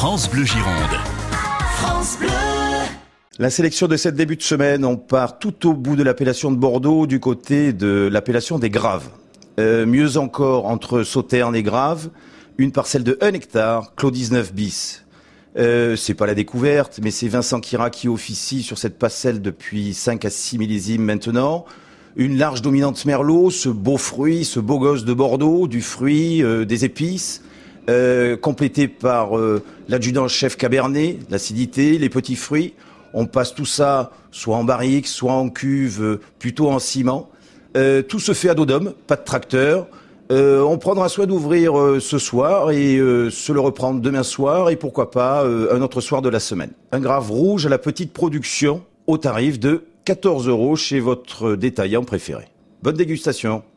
France Bleu Gironde. France Bleu. La sélection de cette début de semaine, on part tout au bout de l'appellation de Bordeaux, du côté de l'appellation des Graves. Euh, mieux encore, entre Sauterne et Graves, une parcelle de 1 hectare, Clos 19 bis. Euh, c'est pas la découverte, mais c'est Vincent Kira qui officie sur cette parcelle depuis 5 à 6 millésimes maintenant. Une large dominante merlot, ce beau fruit, ce beau gosse de Bordeaux, du fruit, euh, des épices, euh, complété par euh, l'adjudant-chef Cabernet, l'acidité, les petits fruits. On passe tout ça soit en barrique, soit en cuve, euh, plutôt en ciment. Tout se fait à dos d'homme, pas de tracteur. On prendra soin d'ouvrir ce soir et se le reprendre demain soir et pourquoi pas un autre soir de la semaine. Un grave rouge à la petite production au tarif de 14 euros chez votre détaillant préféré. Bonne dégustation